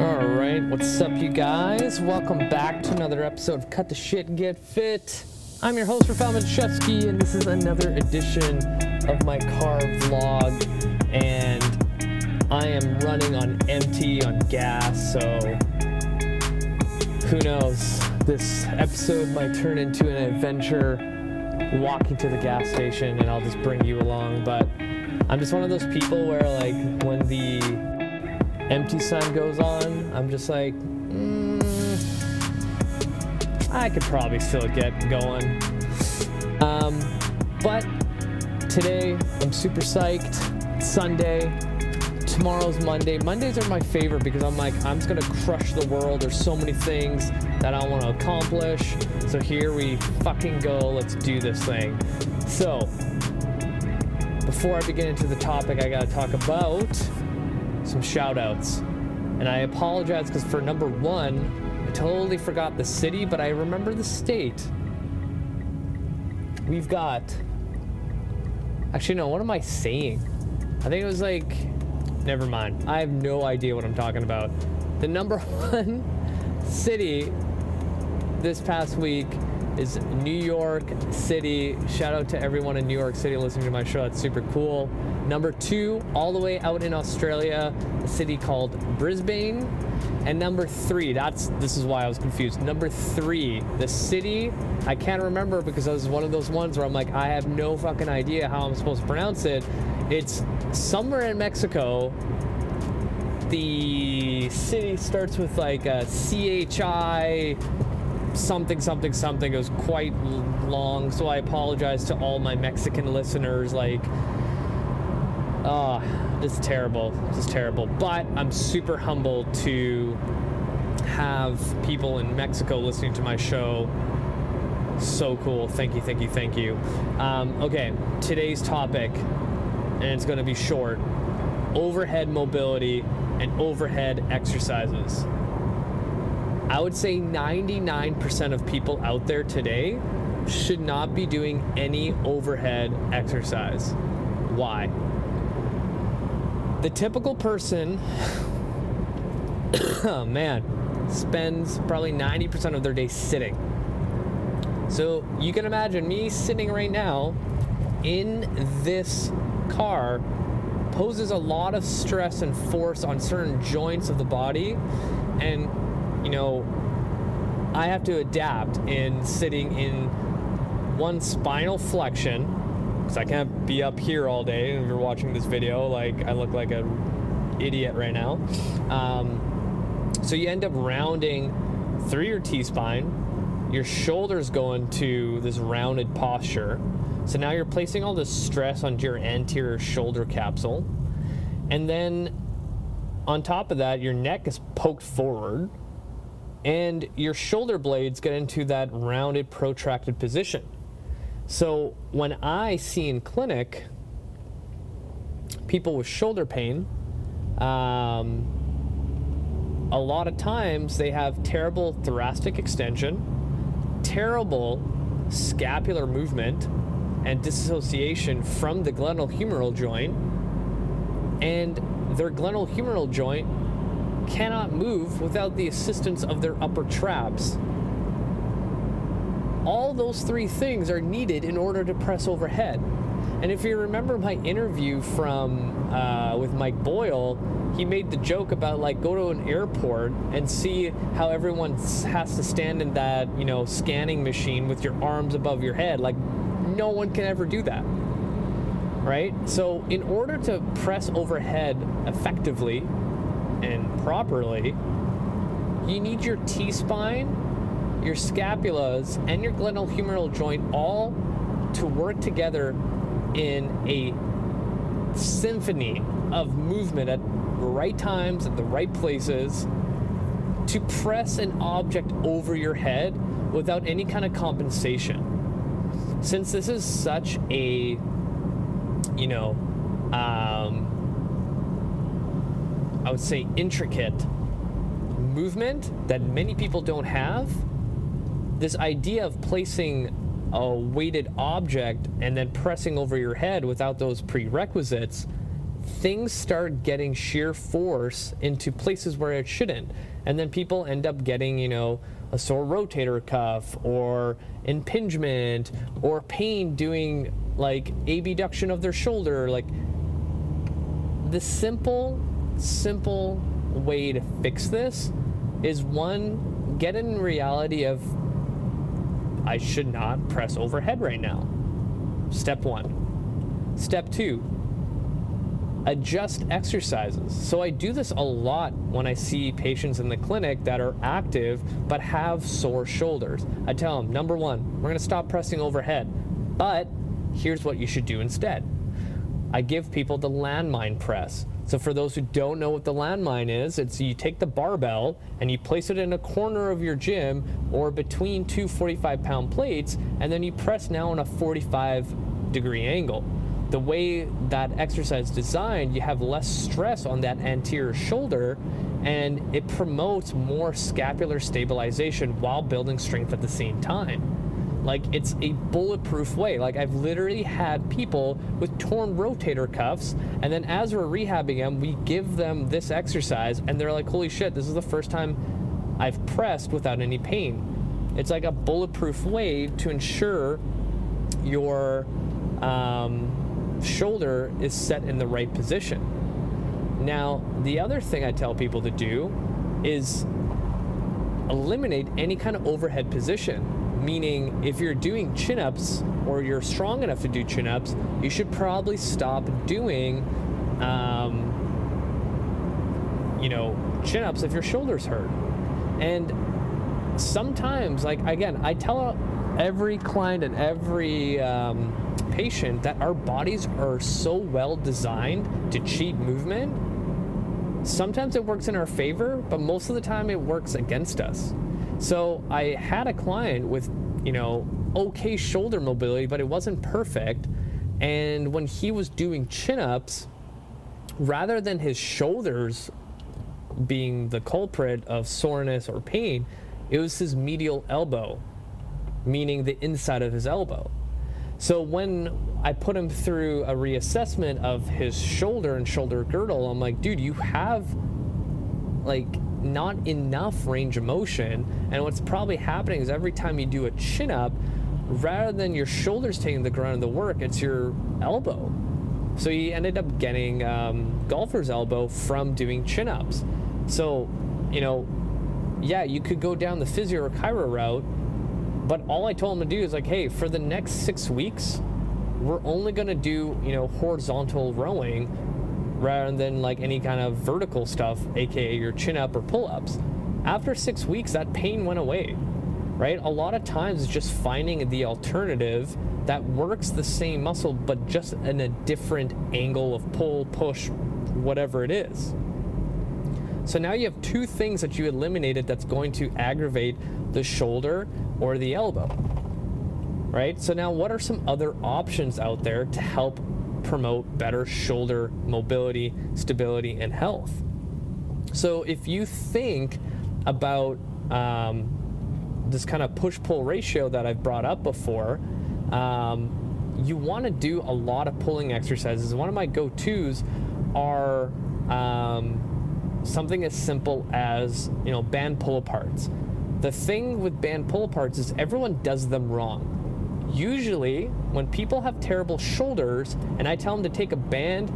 All right, what's up, you guys? Welcome back to another episode of Cut the Shit Get Fit. I'm your host, Rafal Manchevsky, and this is another edition of my car vlog. And I am running on empty on gas, so who knows? This episode might turn into an adventure walking to the gas station, and I'll just bring you along. But I'm just one of those people where, like, when the empty sign goes on, I'm just like, mm, I could probably still get going. Um, but today I'm super psyched. Sunday. Tomorrow's Monday. Mondays are my favorite because I'm like, I'm just gonna crush the world. There's so many things that I want to accomplish. So here we fucking go. Let's do this thing. So, before I begin into the topic, I gotta talk about some shout outs. And I apologize because for number one, I totally forgot the city, but I remember the state. We've got. Actually, no, what am I saying? I think it was like. Never mind. I have no idea what I'm talking about. The number one city this past week is New York City. Shout out to everyone in New York City listening to my show. That's super cool. Number two, all the way out in Australia, a city called Brisbane. And number three, that's this is why I was confused. Number three, the city I can't remember because it was one of those ones where I'm like, I have no fucking idea how I'm supposed to pronounce it. It's somewhere in Mexico. The city starts with like a CHI something something something. It was quite long so i apologize to all my mexican listeners like ah uh, this is terrible this is terrible. But i'm super humbled to have people in mexico listening to my show. So cool. Thank you thank you thank you. Um, okay today's topic and it's going to be short. Overhead mobility and overhead exercises I would say 99% of people out there today should not be doing any overhead exercise. Why? The typical person, oh man, spends probably 90% of their day sitting. So you can imagine me sitting right now in this car poses a lot of stress and force on certain joints of the body and you know, I have to adapt in sitting in one spinal flexion because I can't be up here all day. And if you're watching this video, like I look like an idiot right now. Um, so you end up rounding through your T spine. Your shoulders go into this rounded posture. So now you're placing all this stress onto your anterior shoulder capsule. And then on top of that, your neck is poked forward and your shoulder blades get into that rounded, protracted position. So when I see in clinic people with shoulder pain, um, a lot of times they have terrible thoracic extension, terrible scapular movement, and dissociation from the glenohumeral joint, and their glenohumeral joint cannot move without the assistance of their upper traps. All those three things are needed in order to press overhead. And if you remember my interview from uh, with Mike Boyle, he made the joke about like go to an airport and see how everyone has to stand in that you know scanning machine with your arms above your head. Like no one can ever do that, right? So in order to press overhead effectively, and properly, you need your T spine, your scapulas, and your glenohumeral joint all to work together in a symphony of movement at the right times, at the right places, to press an object over your head without any kind of compensation. Since this is such a, you know, um, I would say, intricate movement that many people don't have, this idea of placing a weighted object and then pressing over your head without those prerequisites things start getting shear force into places where it shouldn't. And then people end up getting, you know, a sore rotator cuff or impingement or pain doing like abduction of their shoulder. Like the simple, simple way to fix this is one, get in reality of I should not press overhead right now. Step one. Step two, adjust exercises. So I do this a lot when I see patients in the clinic that are active but have sore shoulders. I tell them, number one, we're gonna stop pressing overhead, but here's what you should do instead. I give people the landmine press. So for those who don't know what the landmine is, it's you take the barbell and you place it in a corner of your gym or between two 45 pound plates, and then you press now on a 45 degree angle the way that exercise is designed, you have less stress on that anterior shoulder and it promotes more scapular stabilization while building strength at the same time. Like it's a bulletproof way. Like I've literally had people with torn rotator cuffs, and then as we're rehabbing them, we give them this exercise, and they're like, holy shit, this is the first time I've pressed without any pain. It's like a bulletproof way to ensure your um, shoulder is set in the right position. Now, the other thing I tell people to do is eliminate any kind of overhead position. Meaning, if you're doing chin ups or you're strong enough to do chin ups, you should probably stop doing, um, you know, chin ups if your shoulders hurt. And sometimes, like, again, I tell every client and every um, patient that our bodies are so well designed to cheat movement. Sometimes it works in our favor, but most of the time it works against us. So I had a client with, you know, okay shoulder mobility, but it wasn't perfect. And when he was doing chin ups, rather than his shoulders being the culprit of soreness or pain, it was his medial elbow, meaning the inside of his elbow. So when I put him through a reassessment of his shoulder and shoulder girdle, I'm like, dude, you have like not enough range of motion. And what's probably happening is every time you do a chin up, rather than your shoulders taking the grunt of the work, it's your elbow. So he ended up getting um, golfer's elbow from doing chin ups. So, you know, yeah, you could go down the physio or chiro route but all I told him to do is like, hey, for the next six weeks, we're only going to do, you know, horizontal rowing rather than like any kind of vertical stuff, aka your chin up or pull ups. After six weeks, that pain went away, right? A lot of times it's just finding the alternative that works the same muscle, but just in a different angle of pull, push, whatever it is. So now you have two things that you eliminated that's going to aggravate the shoulder or the elbow. Right? So now what are some other options out there to help promote better shoulder mobility, stability, and health? So if you think about um, this kind of push pull ratio that I've brought up before, um, you want to do a lot of pulling exercises. One of my go tos are um, something as simple as you know band pull aparts. The thing with band pull aparts is everyone does them wrong. Usually, when people have terrible shoulders and I tell them to take a band,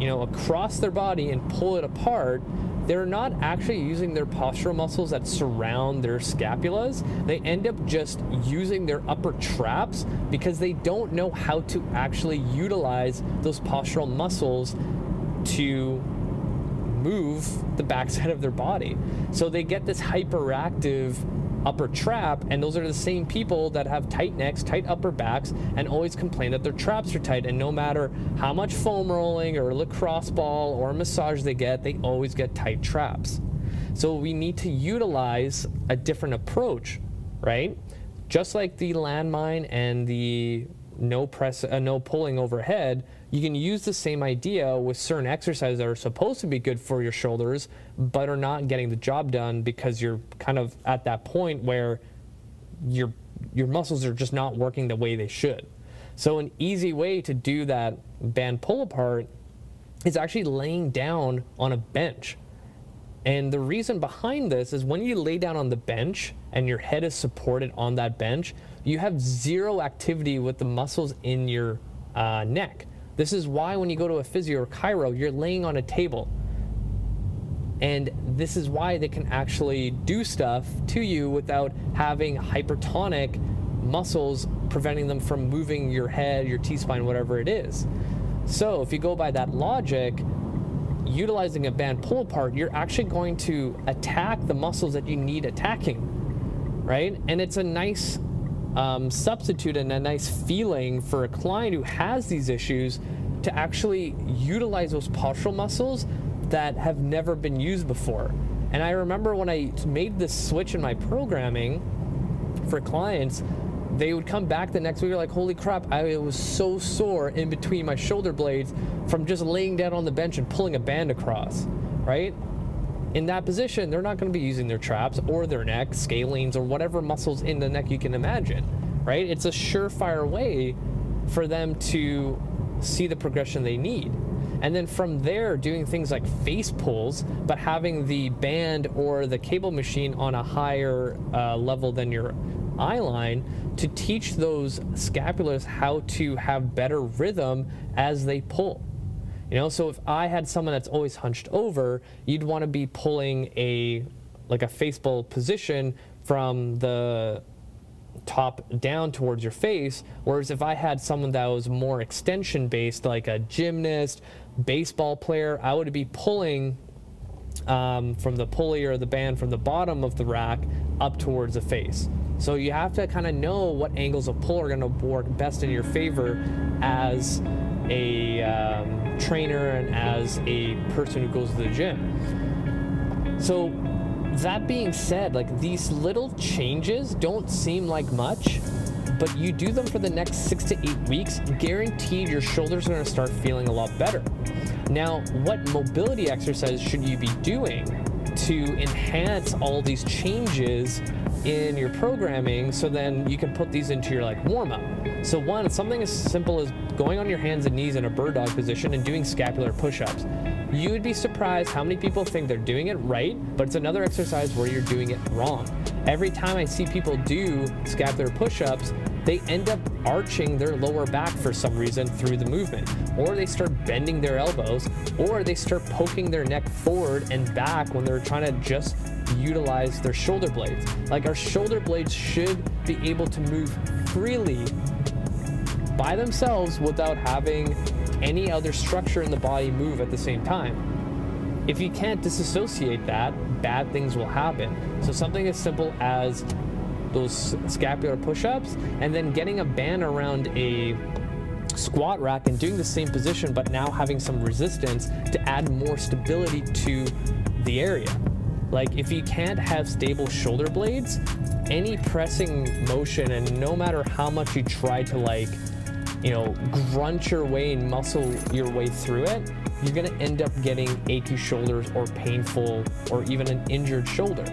you know, across their body and pull it apart, they're not actually using their postural muscles that surround their scapulas. They end up just using their upper traps because they don't know how to actually utilize those postural muscles to move the backside of their body. So they get this hyperactive upper trap, and those are the same people that have tight necks, tight upper backs, and always complain that their traps are tight. And no matter how much foam rolling or lacrosse ball or massage they get, they always get tight traps. So we need to utilize a different approach, right? Just like the landmine and the no press, uh, no pulling overhead, you can use the same idea with certain exercises that are supposed to be good for your shoulders, but are not getting the job done because you're kind of at that point where your your muscles are just not working the way they should. So an easy way to do that band pull apart is actually laying down on a bench. And the reason behind this is when you lay down on the bench and your head is supported on that bench, you have zero activity with the muscles in your uh, neck. This is why when you go to a physio or chiro, you're laying on a table. And this is why they can actually do stuff to you without having hypertonic muscles preventing them from moving your head, your T spine, whatever it is. So if you go by that logic, utilizing a band pull apart, you're actually going to attack the muscles that you need attacking, right? And it's a nice um, substitute and a nice feeling for a client who has these issues to actually utilize those postural muscles that have never been used before. And I remember when I made this switch in my programming for clients, they would come back the next week like, holy crap, I was so sore in between my shoulder blades from just laying down on the bench and pulling a band across, right? In that position, they're not going to be using their traps or their neck, scalenes, or whatever muscles in the neck you can imagine, right? It's a surefire way for them to see the progression they need. And then from there, doing things like face pulls, but having the band or the cable machine on a higher uh, level than your eye line to teach those scapulars how to have better rhythm as they pull. You know, so if I had someone that's always hunched over, you'd want to be pulling a like a face pull position from the top down towards your face. Whereas if I had someone that was more extension based, like a gymnast, baseball player, I would be pulling um, from the pulley or the band from the bottom of the rack up towards the face. So you have to kind of know what angles of pull are going to work best in your favor as a um, trainer and as a person who goes to the gym. So that being said, like these little changes don't seem like much, but you do them for the next six to eight weeks, guaranteed your shoulders are to start feeling a lot better. Now, what mobility exercise should you be doing to enhance all these changes in your programming so then you can put these into your like warm up. So one, something as simple as going on your hands and knees in a bird dog position and doing scapular push-ups. You would be surprised how many people think they're doing it right, but it's another exercise where you're doing it wrong. Every time I see people do scapular push-ups, they end up arching their lower back for some reason through the movement, or they start bending their elbows, or they start poking their neck forward and back when they're trying to just utilize their shoulder blades. Like our shoulder blades should be able to move freely by themselves without having any other structure in the body move at the same time. If you can't disassociate that, bad things will happen. So something as simple as those scapular push-ups and then getting a band around a squat rack and doing the same position but now having some resistance to add more stability to the area. Like if you can't have stable shoulder blades, any pressing motion and no matter how much you try to like, you know, grunt your way and muscle your way through it, you're gonna end up getting achy shoulders or painful or even an injured shoulder.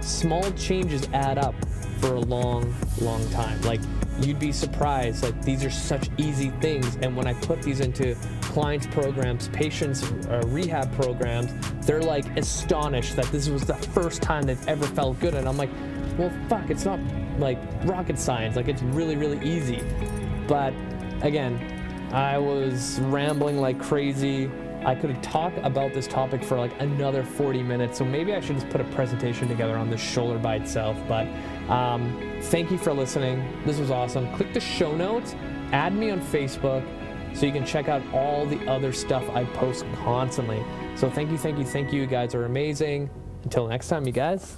Small changes add up for a long, long time. Like you'd be surprised. Like these are such easy things, and when I put these into clients' programs, patients' uh, rehab programs, they're like astonished that this was the first time they've ever felt good. And I'm like, well, fuck, it's not like rocket science. Like it's really, really easy. But again, I was rambling like crazy. I could talk about this topic for like another 40 minutes, so maybe I should just put a presentation together on this shoulder by itself. But um, thank you for listening. This was awesome. Click the show notes, add me on Facebook so you can check out all the other stuff I post constantly. So thank you, thank you, thank you. You guys are amazing. Until next time, you guys.